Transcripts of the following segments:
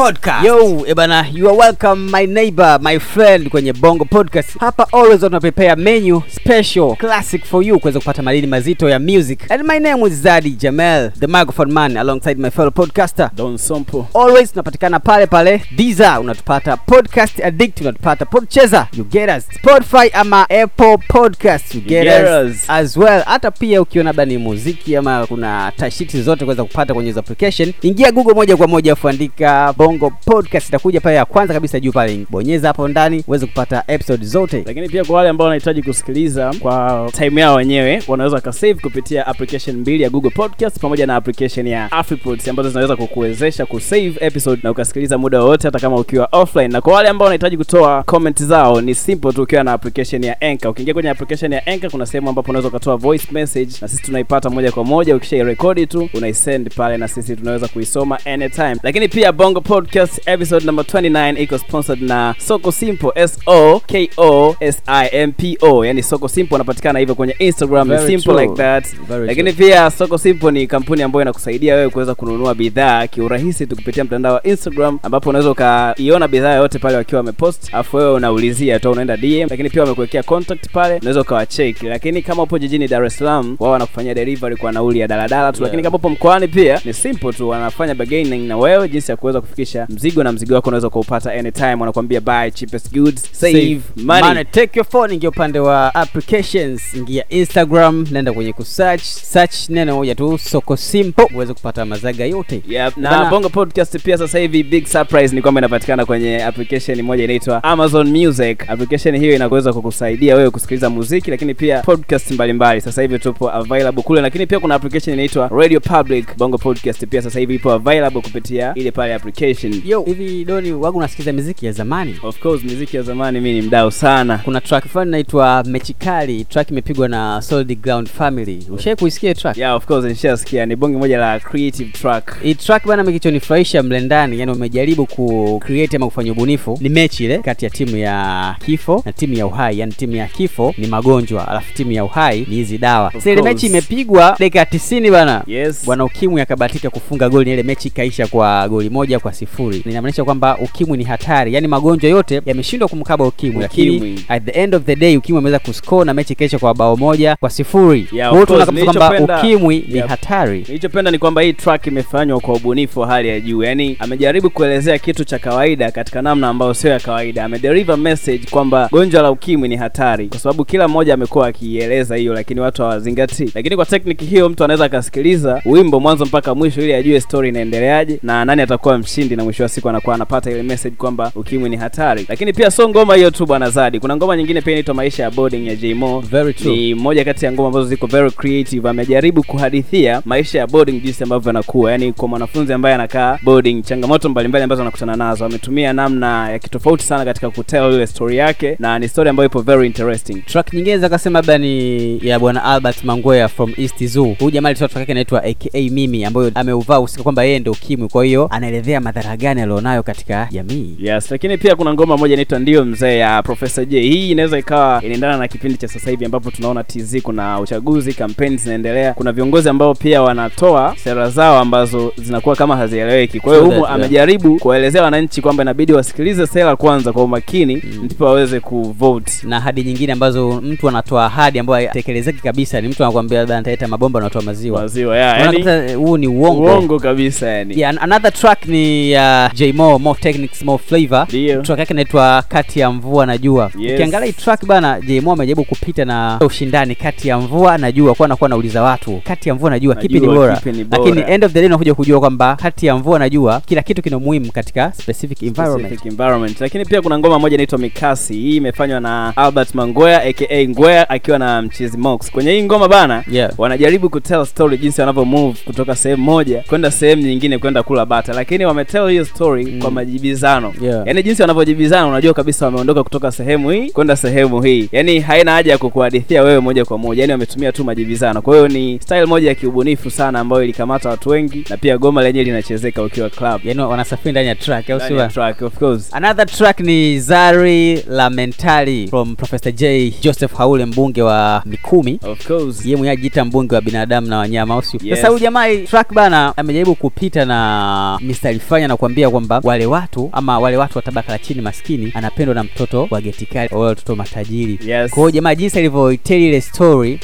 Podcast. Yo, ebana, you are welcome my neighbor, my friend kwenye Bongo Podcast. Hapa always wana prepare menu special classic for you kuweza kupata madini mazito ya music. And my name is Zadi Jamel, the microphone man alongside my fellow podcaster. Don Sompo. Always tunapatikana pale pale Deezer, unatupata Podcast Addict, unatupata Podchaser, you get us. Spotify ama Apple Podcast, you get, get us. us. as well. Hata pia ukiona labda ni muziki ama kuna tashiti zote kuweza kupata kwenye application, ingia Google moja kwa moja afu andika Bongo Podcast, itakuja pale ya kwanza kabisa juu pale, bonyeza hapo ndani uweze kupata episode zote. Lakini pia kwa wale ambao wanahitaji kusikiliza kwa time yao wenyewe, wanaweza wakasave kupitia application mbili ya Google Podcast pamoja na application ya Afripods ambazo zinaweza kukuwezesha kusave episode na ukasikiliza muda wowote hata kama ukiwa offline. Na kwa wale ambao wanahitaji kutoa comment zao, ni simple tu ukiwa na application ya Anchor. Ukiingia kwenye application ya Anchor, kuna sehemu ambapo unaweza ukatoa voice message na sisi tunaipata moja kwa moja. Ukishairekodi tu unaisend pale na sisi tunaweza kuisoma anytime. Lakini pia Bongo episode number 29 iko sponsored na Soko Simple S O K O S I M P O, yani Soko Simple anapatikana hivyo kwenye Instagram, Very simple true. like that. Very Lakini pia Soko Simple ni kampuni ambayo inakusaidia wewe kuweza kununua bidhaa kiurahisi tu kupitia mtandao wa Instagram, ambapo unaweza ukaiona bidhaa yote pale wakiwa wamepost, afu wewe unaulizia tu, unaenda DM. Lakini pia wamekuwekea contact pale, unaweza ukawacheki. Lakini kama upo jijini Dar es Salaam, wao wanakufanyia delivery kwa nauli ya daladala tu. Yeah. Lakini kama upo mkoani pia ni simple tu, wanafanya bargaining na wewe, jinsi ya kuweza kufikisha mzigo, na mzigo wako unaweza kuupata anytime. Wanakuambia buy cheapest goods, save, money. Money. Take your phone, ingia upande wa applications, ingia Instagram, nenda kwenye kusearch, search neno moja tu Soko Simple uweze kupata mazaga yote. Yep, na Bana- Bongo Podcast pia sasa hivi big surprise ni kwamba inapatikana kwenye application moja inaitwa Amazon Music. Application hiyo inaweza kukusaidia wewe kusikiliza muziki lakini pia podcast mbalimbali. Sasa hivi tupo available kule, lakini pia kuna application inaitwa Radio Public. Bongo Podcast pia sasa hivi ipo available kupitia ile pale application. Yo, hivi Doni wagu unasikiza miziki ya zamani? Of course miziki ya zamani mimi ni mdau sana. Kuna track fulani inaitwa Mechikali, track imepigwa na Solid Ground Family. Ushai kuisikia track? Yeah, of course nishasikia ni bonge moja la creative track. Hii track bana, kichonifurahisha mle ndani, yani umejaribu ku create ama kufanya ubunifu. Ni mechi ile kati ya timu ya kifo na timu ya uhai, yani timu ya kifo ni magonjwa, alafu timu ya uhai ni hizi dawa. Sasa ile mechi imepigwa dakika 90 bana. Yes. Bwana Ukimwi akabahatika kufunga goli na ile mechi ikaisha kwa goli moja kwa sifuri. Inamaanisha kwamba ukimwi ni hatari, yaani magonjwa yote yameshindwa kumkaba ukimwi, lakini at the end of the day ukimwi ameweza kuscore na mechi kesho kwa bao moja kwa sifuri. Yeah, Kwa hiyo tunaona kwamba ukimwi ni Yep. hatari. Nilichopenda ni kwamba hii track imefanywa kwa ubunifu wa hali ya juu, yaani amejaribu kuelezea kitu cha kawaida katika namna ambayo sio ya kawaida. Amedeliver message kwamba gonjwa la ukimwi ni hatari, kwa sababu kila mmoja amekuwa akiieleza hiyo, lakini watu hawazingatii. Lakini kwa tekniki hiyo, mtu anaweza akasikiliza wimbo mwanzo mpaka mwisho ili ajue story inaendeleaje na nani atakuwa mshindi, na mwisho wa siku anakuwa anapata ile message kwamba ukimwi ni hatari. Lakini pia sio ngoma hiyo tu, bwana Zadi, kuna ngoma nyingine pia inaitwa maisha ya boarding ya Jmo. Very true. ni moja kati ya ngoma ambazo ziko very creative. Amejaribu kuhadithia maisha ya boarding jinsi ambavyo yanakuwa, yani kwa mwanafunzi ambaye anakaa boarding, changamoto mbalimbali ambazo anakutana nazo. Ametumia namna ya kitofauti sana katika kutell ile story yake, na ni story ambayo ipo very interesting. track nyingine zakasema labda ni ya bwana Albert Mangwea from East Zoo. Huyu jamaa alitoa track yake inaitwa aka Mimi ambayo ameuvaa usika kwamba yeye ndio ukimwi, kwa hiyo anaelezea madhara gani alionayo katika jamii. Yes, lakini pia kuna ngoma moja inaitwa ndio mzee ya Profesa J. Hii inaweza ikawa inaendana na kipindi cha sasa hivi ambapo tunaona TZ, kuna uchaguzi, kampeni zinaendelea, kuna viongozi ambao pia wanatoa sera zao ambazo zinakuwa kama hazieleweki. Kwa hiyo humu amejaribu kuwaelezea wananchi kwamba inabidi wasikilize sera kwanza kwa umakini ndipo waweze kuvote. na ahadi nyingine ambazo mtu anatoa ahadi ambayo haitekelezeki kabisa, ni mtu anakuambia labda nitaleta mabomba natoa maziwa. Maziwa yeah, yani huu ni uongo. uongo kabisa yani. Yeah, another track ni ya J Mo, more techniques more flavor. Ndio. Track yake inaitwa kati ya mvua na jua. Yes. Ukiangalia hii track bana, J Mo amejaribu kupita na ushindani kati ya mvua na jua, kwa anakuwa anauliza watu kati ya mvua na jua kipi ni bora. Lakini end of the day unakuja kujua kwamba kati ya mvua na jua kila kitu kina umuhimu katika specific environment. Specific environment. Lakini pia kuna ngoma moja inaitwa Mikasi. Hii imefanywa na Albert Mangwea aka Ngwea akiwa na Mchizi Mox. Kwenye hii ngoma bana, Yeah. wanajaribu kutell story jinsi wanavyo move kutoka sehemu moja kwenda sehemu nyingine kwenda kula bata, lakini wametell tell hiyo story Mm. kwa majibizano. Yeah. Yani jinsi wanavyojibizana unajua kabisa wameondoka kutoka sehemu hii kwenda sehemu hii. Yani haina haja ya kukuhadithia wewe moja kwa moja. Yani wametumia tu majibizano. Kwa hiyo ni style moja ya kiubunifu sana ambayo ilikamata watu wengi na pia goma lenyewe linachezeka ukiwa club. Yani wanasafiri ndani ya track au sio track of course. Another track ni zari la mentali from professor j. Joseph haule mbunge wa mikumi. Of course. Yeye mwenyewe ajiita mbunge wa binadamu na wanyama au sio? Yes. sasa huyu jamaa track bana amejaribu kupita na Mr. fanya na kuambia kwamba wale watu ama wale watu wa tabaka la chini maskini anapendwa na mtoto wa getikali wale watoto matajiri Yes. kwa hiyo jamaa jinsi alivyoiteli ile story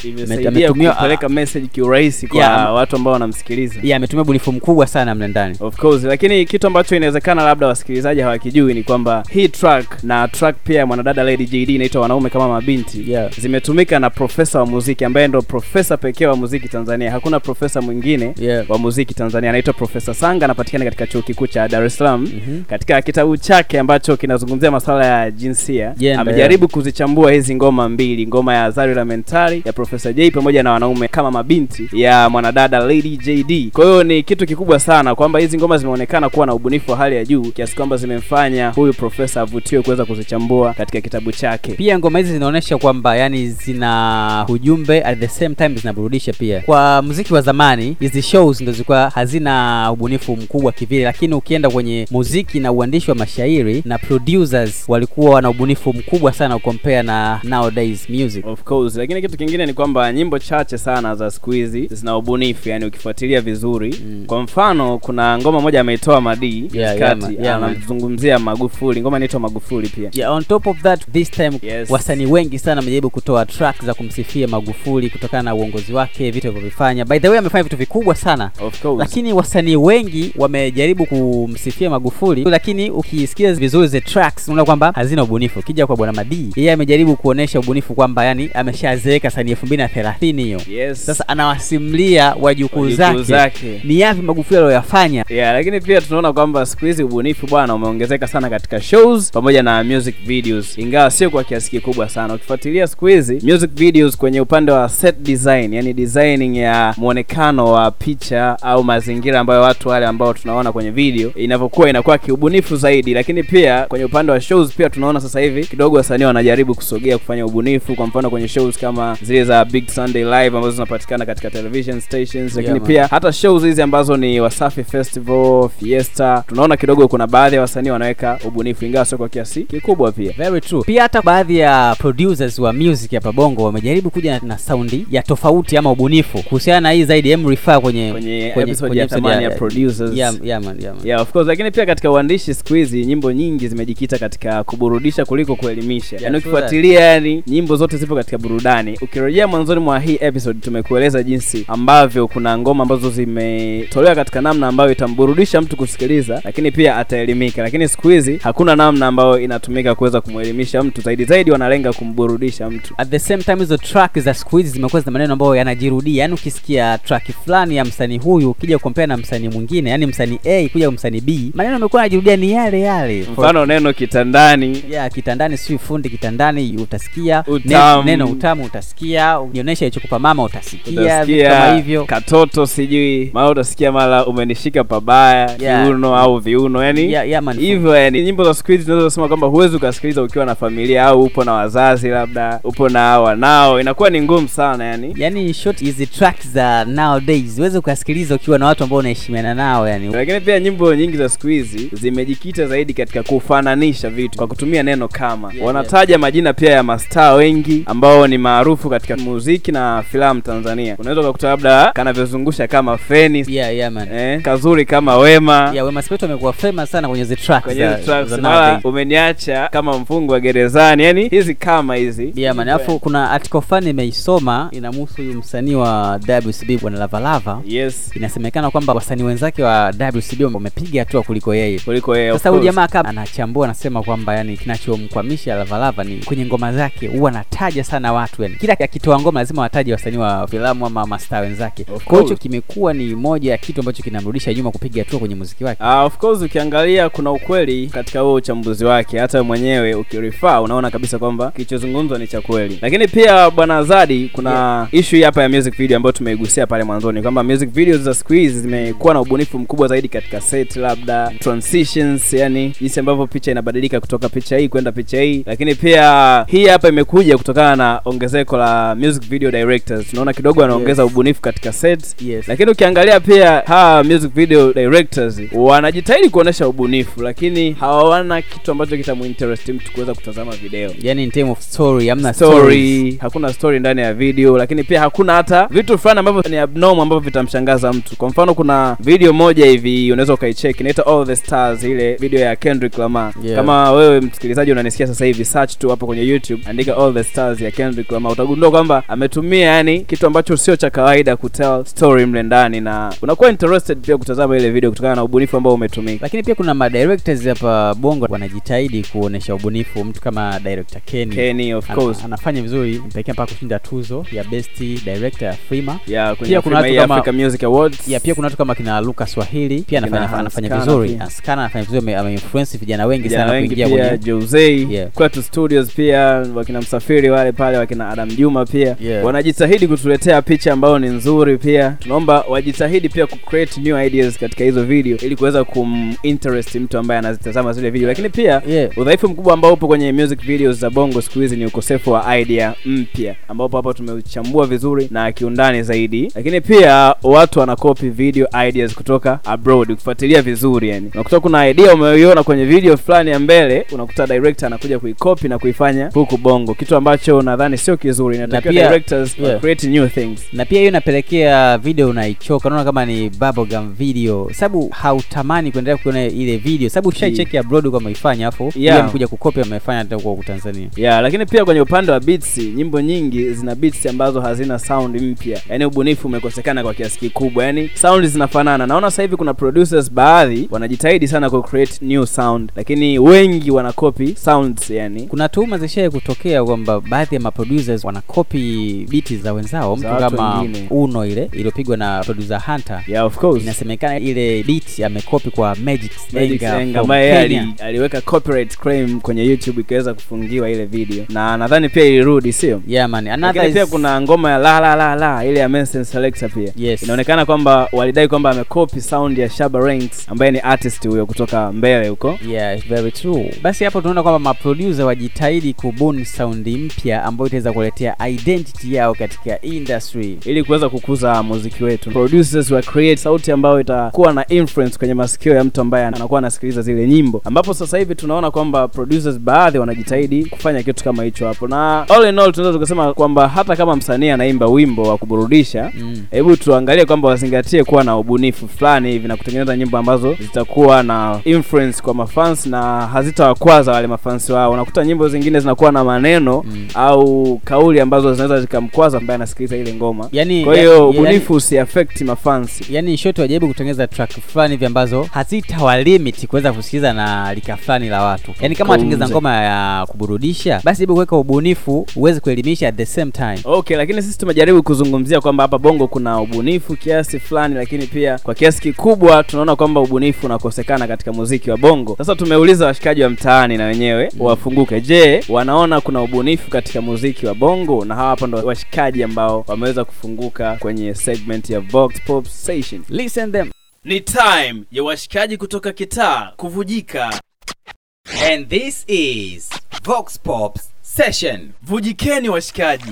kupeleka message kiurahisi kwa Yeah. watu ambao wanamsikiliza yeah, ametumia bunifu mkubwa sana mle ndani of course lakini kitu ambacho inawezekana labda wasikilizaji hawakijui ni kwamba hii track na track pia ya mwanadada lady jd inaitwa wanaume kama mabinti Yeah. zimetumika na profesa wa muziki ambaye ndo profesa pekee wa muziki tanzania hakuna profesa mwingine Yeah. wa muziki tanzania anaitwa profesa sanga anapatikana katika chuo kikuu cha dar es salaam Mhm. katika kitabu chake ambacho kinazungumzia masuala ya jinsia Gender, amejaribu kuzichambua hizi ngoma mbili ngoma ya zari la mentali ya profesa j pamoja na wanaume kama mabinti ya mwanadada lady jd kwa hiyo ni kitu kikubwa sana kwamba hizi ngoma zimeonekana kuwa na ubunifu wa hali ya juu kiasi kwamba zimemfanya huyu profesa avutiwe kuweza kuzichambua katika kitabu chake. Pia ngoma hizi zinaonyesha kwamba yani zina ujumbe at the same time zinaburudisha pia. Kwa muziki wa zamani hizi shows ndo zilikuwa hazina ubunifu mkubwa kivile lakini ukienda kwenye muziki na uandishi wa mashairi na producers walikuwa wana ubunifu mkubwa sana ukompea na nowadays music. Of course. Lakini kitu kingine ni kwamba nyimbo chache sana za siku hizi zina ubunifu yani ukifuatilia vizuri. Mm. kwa mfano kuna ngoma moja ameitoa madii Yeah, katikati yeah, magufuli. Ngoma inaitwa magufuli pia. Yeah, on top of that this time Yes. wasanii wengi sana wamejaribu kutoa track za kumsifia magufuli kutokana na uongozi wake vitu alivyovifanya. By the way amefanya vitu vikubwa sana. Of course. Lakini wasanii wengi wamejaribu kumsifia magufuli lakini ukisikia vizuri the tracks unaona kwamba hazina ubunifu. Kija kwa bwana madii yeye amejaribu kuonesha ubunifu kwamba yani ameshazeeka sana, elfu mbili na thelathini hiyo. Yes. Sasa anawasimulia wajukuu zake. zake. ni yapi magufuli aliyoyafanya? Yeah lakini pia tunaona kwamba siku hizi ubunifu bwana umeongezeka sana katika shows pamoja na music videos. Ingawa sio kwa kiasi kikubwa sana. Ukifuatilia siku hizi music videos kwenye upande wa set design yani designing ya mwonekano wa picha au mazingira ambayo watu wale ambao tunaona kwenye video inavyokuwa inakuwa kiubunifu zaidi lakini pia kwenye upande wa shows pia tunaona sasa hivi kidogo wasanii wanajaribu kusogea kufanya ubunifu. Kwa mfano kwenye shows kama zile za big sunday live ambazo zinapatikana katika television stations lakini yeah, pia hata shows hizi ambazo ni wasafi festival fiesta tunaona kidogo kuna baadhi ya wasanii wanaweka ubunifu ingawa sio kwa kiasi kikubwa pia. Very true. Pia hata baadhi ya producers wa music hapa bongo wamejaribu kuja na saundi ya tofauti ama ubunifu kuhusiana na hii zaidi. Em refer kwenye kwenye, episode ya ya producers. Yeah, yeah, man, yeah, man. Yeah of course lakini pia katika uandishi siku hizi nyimbo nyingi zimejikita katika kuburudisha kuliko kuelimisha. Yeah, yaani true ukifuatilia yani nyimbo zote zipo katika burudani. Ukirejea mwanzoni mwa hii episode tumekueleza jinsi ambavyo kuna ngoma ambazo zimetolewa katika namna ambayo itamburudisha mtu kusikiliza lakini pia ataelimika. Lakini siku hizi hakuna namna ambayo inatumika kuweza kumwelimisha mtu. Zaidi zaidi wanalenga kumburudisha mtu. At the same time hizo track za siku hizi zimekuwa zina maneno ambayo yanajirudia. Yaani ukisikia track fulani ya msanii huyu ukija kukompea na msanii mwingine yani msanii a kuja msanii b. Maneno amekuwa anajirudia ni yale yale. Mfano neno kitandani. Yeah, kitandani si fundi kitandani utasikia. Utamu. neno, utamu utasikia nionyesha ilichokupa mama utasikia, vitu kama hivyo. katoto sijui mara utasikia mara umenishika pabaya Yeah. kiuno au viuno yani Yeah, yeah, yani nyimbo za siku hizi tunaweza kusema kwamba huwezi ukasikiliza ukiwa na familia au upo na wazazi labda upo na wanao inakuwa ni ngumu sana yani. Yani short hizi tracks za nowadays. Huwezi ukasikiliza ukiwa na watu ambao unaheshimiana nao yani. Lakini pia nyimbo nyingi za siku hizi zimejikita zaidi katika kufananisha vitu kwa kutumia neno kama. Yeah, wanataja majina pia ya mastaa wengi ambao ni maarufu katika muziki na filamu tanzania. Unaweza ukakuta labda kanavyozungusha kama feni yeah, yeah, man. eh, kazuri kama wema. Yeah, Wema Sepetu amekuwa famous sana kwenye hizi tracks kwenye za- tracks. mara umeniacha kama mfungwa gerezani. Yani hizi kama hizi. Yeah, man. Alafu kuna article fulani imeisoma inamhusu huyu msanii wa WCB bwana Lavalava. yes. Inasemekana kwamba wasanii wenzake wa WCB wamepiga hatua kuliko yeye. kuliko yeye Sasa huyu jamaa kama anachambua anasema kwamba yani kinachomkwamisha Lavalava ni kwenye ngoma zake huwa anataja sana watu yani. Kila akitoa ngoma lazima wataje wasanii wa filamu ama mastaa wenzake. Kwa hiyo hicho kimekuwa ni moja ya kitu ambacho kinamrudisha nyuma kupiga hatua kwenye muziki wake. Uh, of course ukiangalia kuna ukweli katika huo uchambuzi wake hata mwenyewe ukirifaa unaona kabisa kwamba kilichozungumzwa ni cha kweli lakini pia bwana zadi kuna yeah. issue hapa ya music video ambayo tumeigusia pale mwanzoni kwamba music videos za siku hizi zimekuwa na ubunifu mkubwa zaidi katika set set labda transitions yani jinsi ambavyo picha inabadilika kutoka picha hii kwenda picha hii. Lakini pia hii hapa imekuja kutokana na ongezeko la music video directors. Tunaona kidogo anaongeza Yes. ubunifu katika set Yes. lakini ukiangalia pia hawa music video directors wanajitahidi kuonesha ubunifu lakini hawana kitu ambacho kitamuinterest mtu kuweza kutazama video. Yani in term of story hamna story hakuna story ndani ya video lakini pia hakuna hata vitu fulani ambavyo ni abnormal ambavyo vitamshangaza mtu. Kwa mfano kuna video moja hivi unaweza ukaicheck inaitwa all the stars ile video ya Kendrick Lamar. Yeah. kama wewe msikilizaji unanisikia sasa hivi search tu hapo kwenye YouTube andika all the stars ya Kendrick Lamar. Utagundua kwamba ametumia yani kitu ambacho sio cha kawaida kutell story mle ndani na unakuwa interested pia kutazama ile video kutokana na ubunifu ambao umetumika lakini pia kuna madirectors hapa bongo wanajitahidi kuonesha ubunifu. Mtu kama director Kenny, Kenny of Ana- anafanya vizuri mpekee mpaka kushinda tuzo ya best director ya Frima ya Pia kuna watu kama- Africa Music Awards. Yeah, pia kuna watu kama kina Lucas Swahili pia anafanya, anafanya vizuri. Askana anafanya vizuri ame- ameinfluence vijana wengi sana kuingia kwenye Yeah. kwetu studios pia wakina msafiri wale pale wakina Adam Juma pia Yeah. wanajitahidi kutuletea picha ambayo ni nzuri pia tunaomba wajitahidi pia ku create new ideas katika hizo video ili kuweza kuminterest mtu ambaye anazitazama zile video lakini pia yeah. udhaifu mkubwa ambao upo kwenye music videos za bongo siku hizi ni ukosefu wa idea mpya ambapo hapa tumechambua vizuri na kiundani zaidi lakini pia watu wanakopi video ideas kutoka abroad ukifuatilia vizuri yani. Unakuta kuna idea umeiona kwenye video fulani ya mbele unakuta director anakuja kuikopi na kuifanya huku bongo. Kitu ambacho nadhani sio kizuri inatakiwa directors yeah. create new things. Na pia hiyo inapelekea video unaichoka unaona kama ni bubblegum video. Sababu hautamani kuendelea kuona ile video sababu ushaicheki abroad kwa ameifanya afu Yeah. kuja kukopi amefanya hata kwa Tanzania. Yeah lakini pia kwenye upande wa beats nyimbo nyingi zina beats ambazo hazina sound mpya. Yani ubunifu umekosekana kwa kiasi kikubwa. Yani sound zinafanana. Naona sasa hivi kuna producers baadhi wanajitahidi sana ku create new sound lakini wengi wanakopi sounds yani. Kuna tuhuma zishae kutokea kwamba baadhi ya maproducers wanakopi biti za wenzao mtu kama uno ile iliyopigwa na producer hunter. Yeah of course. Inasemekana ile beat amekopi kwa magic Magic Senga ambaye ali, aliweka copyright claim kwenye youtube ikaweza kufungiwa ile video. Na nadhani pia ilirudi sio? Yeah man. Another is... pia kuna ngoma ya la la la la ile ya Mensen Selector pia. Yes. inaonekana kwamba walidai kwamba amekopi sound ya Shaba Ranks ambaye ni artist huyo kutoka mbele huko. Yeah very true. Basi hapo tunaona kwamba maproducer wajitahidi kubuni saundi mpya ambayo itaweza kuletea identity yao katika industry. Ili kuweza kukuza muziki wetu. Producers wa create sauti ambayo itakuwa na influence kwenye masikio ya mtu ambaye anakuwa anasikiliza zile nyimbo. Ambapo sasa hivi tunaona kwamba producers baadhi wanajitahidi kufanya kitu kama hicho hapo. Na all in all tunaweza tukasema kwamba hata kama msanii anaimba wimbo wa kuburudisha mm. tuangalie kwamba wazingatie kuwa na ubunifu fulani hivi na kutengeneza nyimbo ambazo zitakuwa na influence kwa mafans na hazitawakwaza wale mafans wao. Unakuta nyimbo zingine zinakuwa na maneno Mm. au kauli ambazo zinaweza zikamkwaza ambaye anasikiliza ile ngoma. Yani kwa hiyo ubunifu usiaffect mafans. yani shoti wajaribu kutengeneza track fulani hivi ambazo hazitawalimit kuweza kusikiliza na lika fulani la watu. Yani kama Kuuza. watengeneza ngoma ya kuburudisha basi hebu kuweka ubunifu uweze kuelimisha at the same time. Okay lakini sisi tumejaribu kuzungumzia kwamba hapa bongo kuna ubunifu kiasi fulani lakini pia kwa kiasi kikubwa tunaona kwamba ubunifu unakosekana katika muziki wa bongo. Sasa tumeuliza washikaji wa mtaani na wenyewe Mm. wafunguke. Je wanaona kuna ubunifu katika muziki wa bongo? Na hawa hapa ndo washikaji ambao wameweza kufunguka kwenye segment ya Vox Pop Station. Listen them. Ni time ya washikaji kutoka kitaa kuvujika. And this is Vox Pop Session. vujikeni washikaji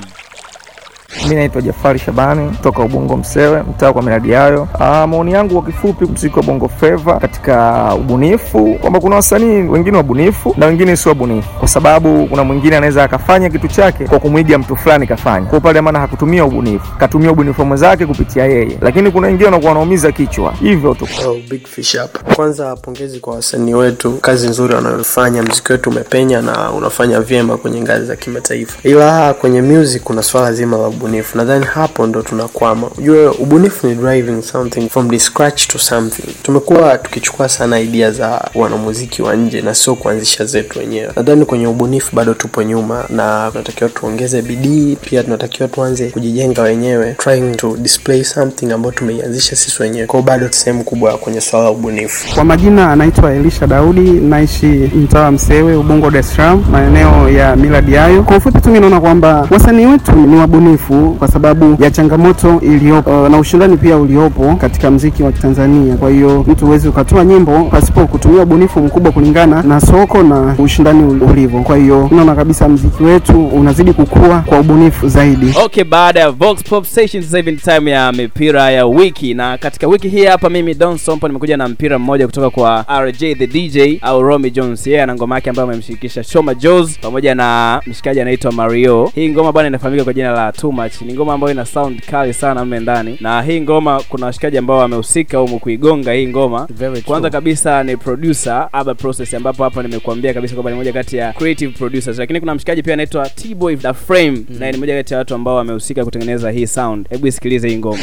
Mi naitwa Jafari Shabani kutoka Ubungo Msewe, mtaa kwa miradi yayo. Ah, maoni yangu kwa kifupi, mziki wa Bongo Flava katika ubunifu, kwamba kuna wasanii wengine wabunifu na wengine sio wabunifu, kwa sababu kuna mwingine anaweza akafanya kitu chake kwa kumwiga mtu fulani kafanya, kwa pale maana hakutumia ubunifu, katumia ubunifu mwenzake kupitia yeye, lakini kuna wengine wanakuwa wanaumiza kichwa, hivyo tu. Oh, big fish hapa. Kwanza pongezi kwa wasanii wetu, kazi nzuri wanayofanya. Mziki wetu umepenya na unafanya vyema kwenye ngazi za kimataifa, ila kwenye music kuna swala zima la ubunifu. Nadhani hapo ndo tunakwama. Ujue ubunifu ni driving something from the scratch to something. Tumekuwa tukichukua sana idea za wanamuziki wa nje na sio kuanzisha zetu wenyewe. Nadhani kwenye ubunifu bado tupo nyuma, na tunatakiwa tuongeze bidii, pia tunatakiwa tuanze kujijenga wenyewe, trying to display something ambayo tumeianzisha sisi wenyewe. Kwao bado sehemu kubwa kwenye swala la ubunifu. Kwa majina anaitwa Elisha Daudi, naishi mtaa Msewe, Ubungo, Dar es Salaam, maeneo ya Miladi Yayo. Kwa ufupi tu, naona kwamba wasanii wetu ni wabunifu ubunifu kwa sababu ya changamoto iliyopo uh, na ushindani pia uliopo katika mziki wa Tanzania. Kwa hiyo mtu huwezi ukatoa nyimbo pasipo kutumia ubunifu mkubwa kulingana na soko na ushindani ulivyo. Kwa hiyo naona kabisa mziki wetu unazidi kukua kwa ubunifu zaidi. okay baada ya vox pop station sasa hivi ni time ya mipira ya wiki na katika wiki hii hapa mimi don sompo nimekuja na mpira mmoja kutoka kwa rj the dj au romy jones yeye ana ngoma yake ambayo amemshirikisha shoma Jones pamoja na mshikaji anaitwa mario hii ngoma bwana inafahamika kwa jina la too much. Ni ngoma ambayo ina sound kali sana mle ndani. Na hii ngoma kuna washikaji ambao wamehusika humu kuigonga hii ngoma. Kwanza kabisa ni producer aba process ambapo hapa nimekuambia kabisa kwamba ni moja kati ya creative producers. Lakini kuna mshikaji pia anaitwa t-boy the frame mm. naye ni moja kati ya watu ambao wamehusika kutengeneza hii sound. Hebu isikilize hii ngoma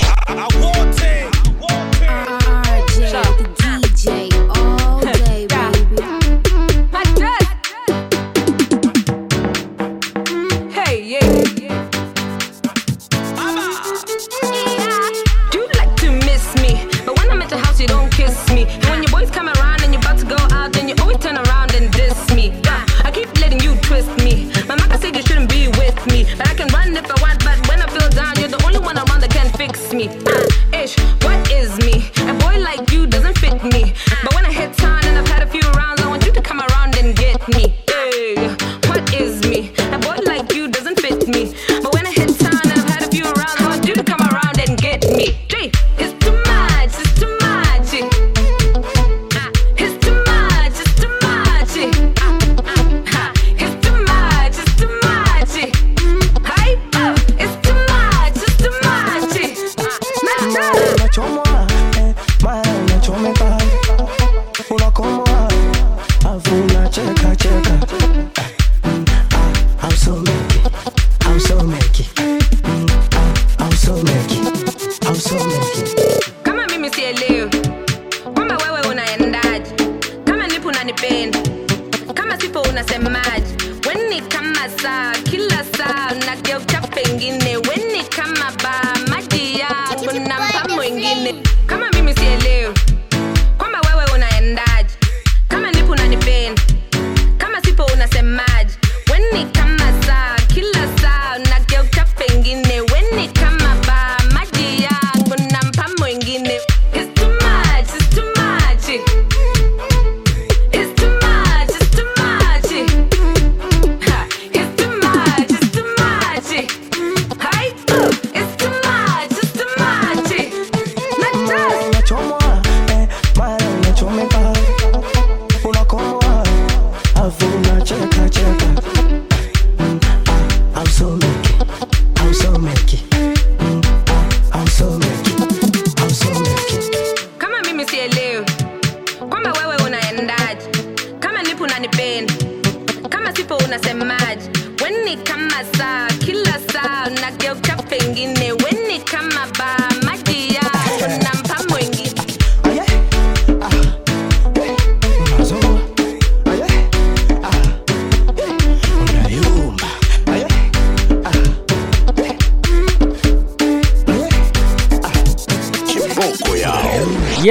unasemaje weni kama saa kila saa unageuka pengine. Weni kama baa maji yangu nampa mwingine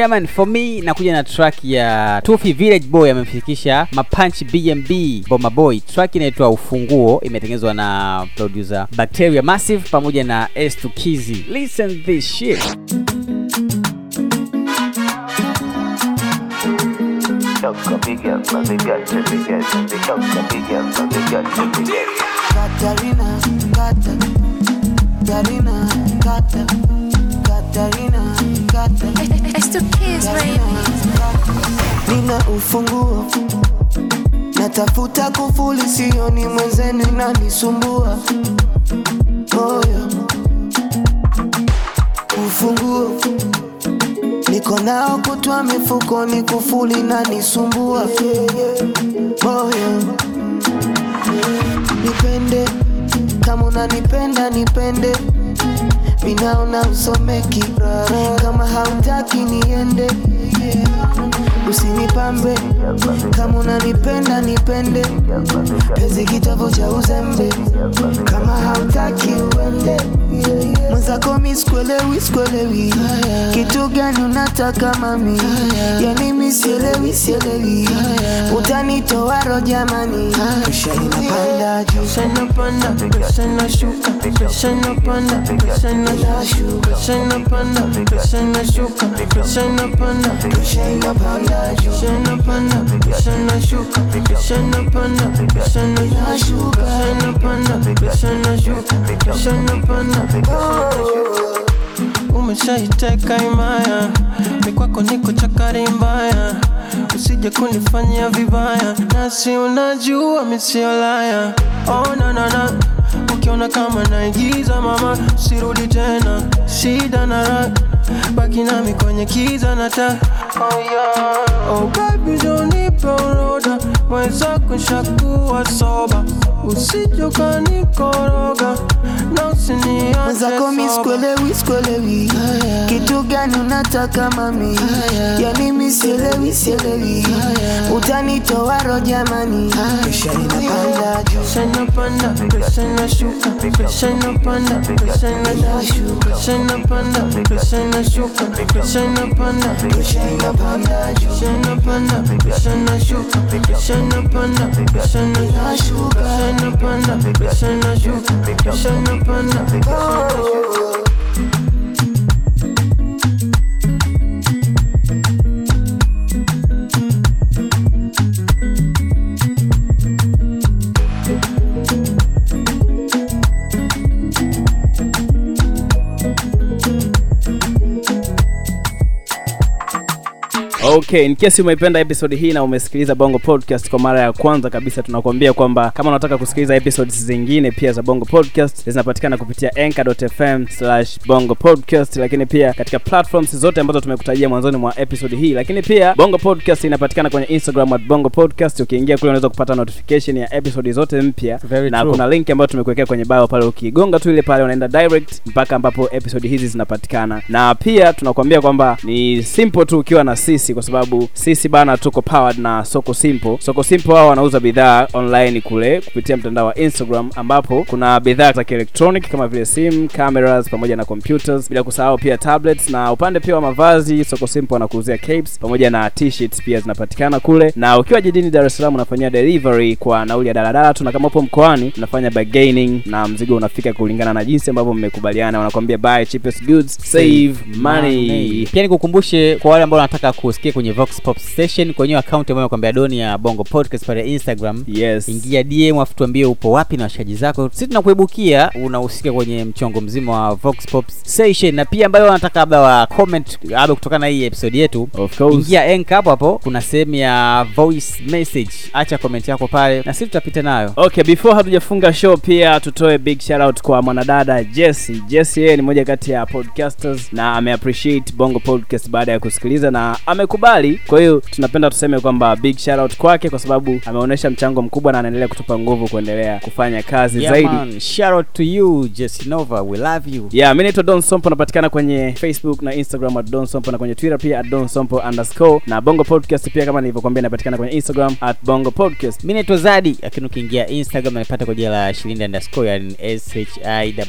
Yeah man, for me nakuja na track ya Tufi Village Boy amemfikisha Mapunch BMB Boma Boy. Track inaitwa Ufunguo, imetengenezwa na producer Bacteria Massive pamoja na S2 Kizi. Listen this shit. Katarina, Katarina, Katarina, Kata, Katarina, nina ufunguo, natafuta kufuli, sioni mwenzenu inanisumbua. Moyo. Ufunguo. Niko nao kutwa mifukoni, kufuli nanisumbua moyo. Nipende. Kama unanipenda, nipende minaona usomeki kama hautaki niende usinipambe. Kama unanipenda nipende. Pezi kitovu cha uzembe. Kama hautaki uende mwenzako mi sikuelewi sikuelewi kitu gani unataka mami? Yani mi sielewi sielewi utanitoa roho jamani. Presha inapanda juu. Presha inapanda, presha inashuka, presha inapanda, presha inashuka, presha inapanda, presha inashuka, presha inapanda, presha inapanda juu. Presha inapanda, presha inashuka, presha inapanda, presha inashuka, presha inapanda, presha inashuka, presha inapanda. Umeshaiteka imaya, mikwako niko chakari mbaya, usije kunifanyia vibaya, nasi unajua misiolaya. Oh, na, na, na. Ukiona kama naigiza mama, sirudi tena, shida na raha, baki nami kwenye kiza na taa. Oh, yeah. oh baby, jonipe uroda, mwenzako shakuwa soba, usije ukanikoroga na usiniache mwenzako mi soba. sikuelewi sikuelewi. Kitu gani unataka mami? Yani misielewi sielewi sielewi. Utanitoa roho jamani. Inapanda inapanda, inashuka, inapanda, inashuka, inapanda, inashuka, inapanda, inapanda inapanda, inashuka, inapanda, inashuka, presha inapanda, presha inashuka, presha inapanda, presha inashuka. Okay in case umeipenda episode hii na umesikiliza bongo podcast kwa mara ya kwanza kabisa tunakuambia kwamba kama unataka kusikiliza episodes zingine pia za bongo podcast zinapatikana kupitia anchor.fm bongo podcast lakini pia katika platforms zote ambazo tumekutajia mwanzoni mwa episode hii. Lakini pia bongo podcast inapatikana kwenye instagram at bongo podcast. Ukiingia kule unaweza kupata notification ya episode zote mpya. Na true. kuna link ambayo tumekuwekea kwenye bio pale ukigonga tu ile pale unaenda direct mpaka ambapo episode hizi zinapatikana. Na pia tunakuambia kwamba ni simple tu ukiwa na sisi kwa sababu sisi bana tuko powered na soko simple. Soko simple wao wanauza bidhaa online kule kupitia mtandao wa instagram ambapo kuna bidhaa za kielektronic kama vile simu, cameras pamoja na computers bila kusahau pia tablets. Na upande pia wa mavazi soko simple wanakuuzia capes pamoja na t-shirts pia zinapatikana kule. Na ukiwa jijini dar es salaam unafanyia delivery kwa nauli ya daladala tu na kama upo mkoani unafanya bargaining na mzigo unafika kulingana na jinsi ambavyo mmekubaliana. Wanakwambia buy cheapest goods save money. Pia nikukumbushe kwa wale ambao wanataka kusikia kwenye vox pop station kwenye account ambayo nakwambia doni ya bongo podcast pale instagram. Yes. Ingia dm afu tuambie upo wapi na washaji zako. Si tunakuibukia unahusika kwenye mchongo mzima wa vox pop station. Na pia ambayo wanataka labda wa comment labda kutokana na hii episode yetu of course. ingia Anchor hapo hapo. Kuna sehemu ya voice message. Acha comment yako pale na sisi tutapita nayo. Okay before hatujafunga show pia tutoe big shout out kwa mwanadada jesse. Jesse yeye ni moja kati ya podcasters na ameappreciate bongo podcast baada ya kusikiliza na amekubali kwa hiyo tunapenda tuseme kwamba big shout out kwake kwa sababu ameonyesha mchango mkubwa na anaendelea kutupa nguvu kuendelea kufanya kazi yeah, zaidi. man. shout out to you Jesse Nova we love you. Yeah mi naitwa don sompo napatikana kwenye facebook na instagram at don sompo na kwenye twitter pia at don sompo underscore. Na bongo podcast pia kama nilivyokwambia inapatikana kwenye instagram at bongo podcast. Mi naitwa zadi lakini ukiingia instagram nanipata kwa jina la shilinda underscore yani shilind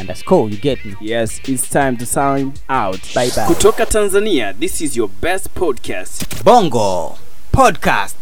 underscore. You get me? Yes it's time to sign out. Bye bye. Kutoka tanzania this is your best podcast. Bongo podcast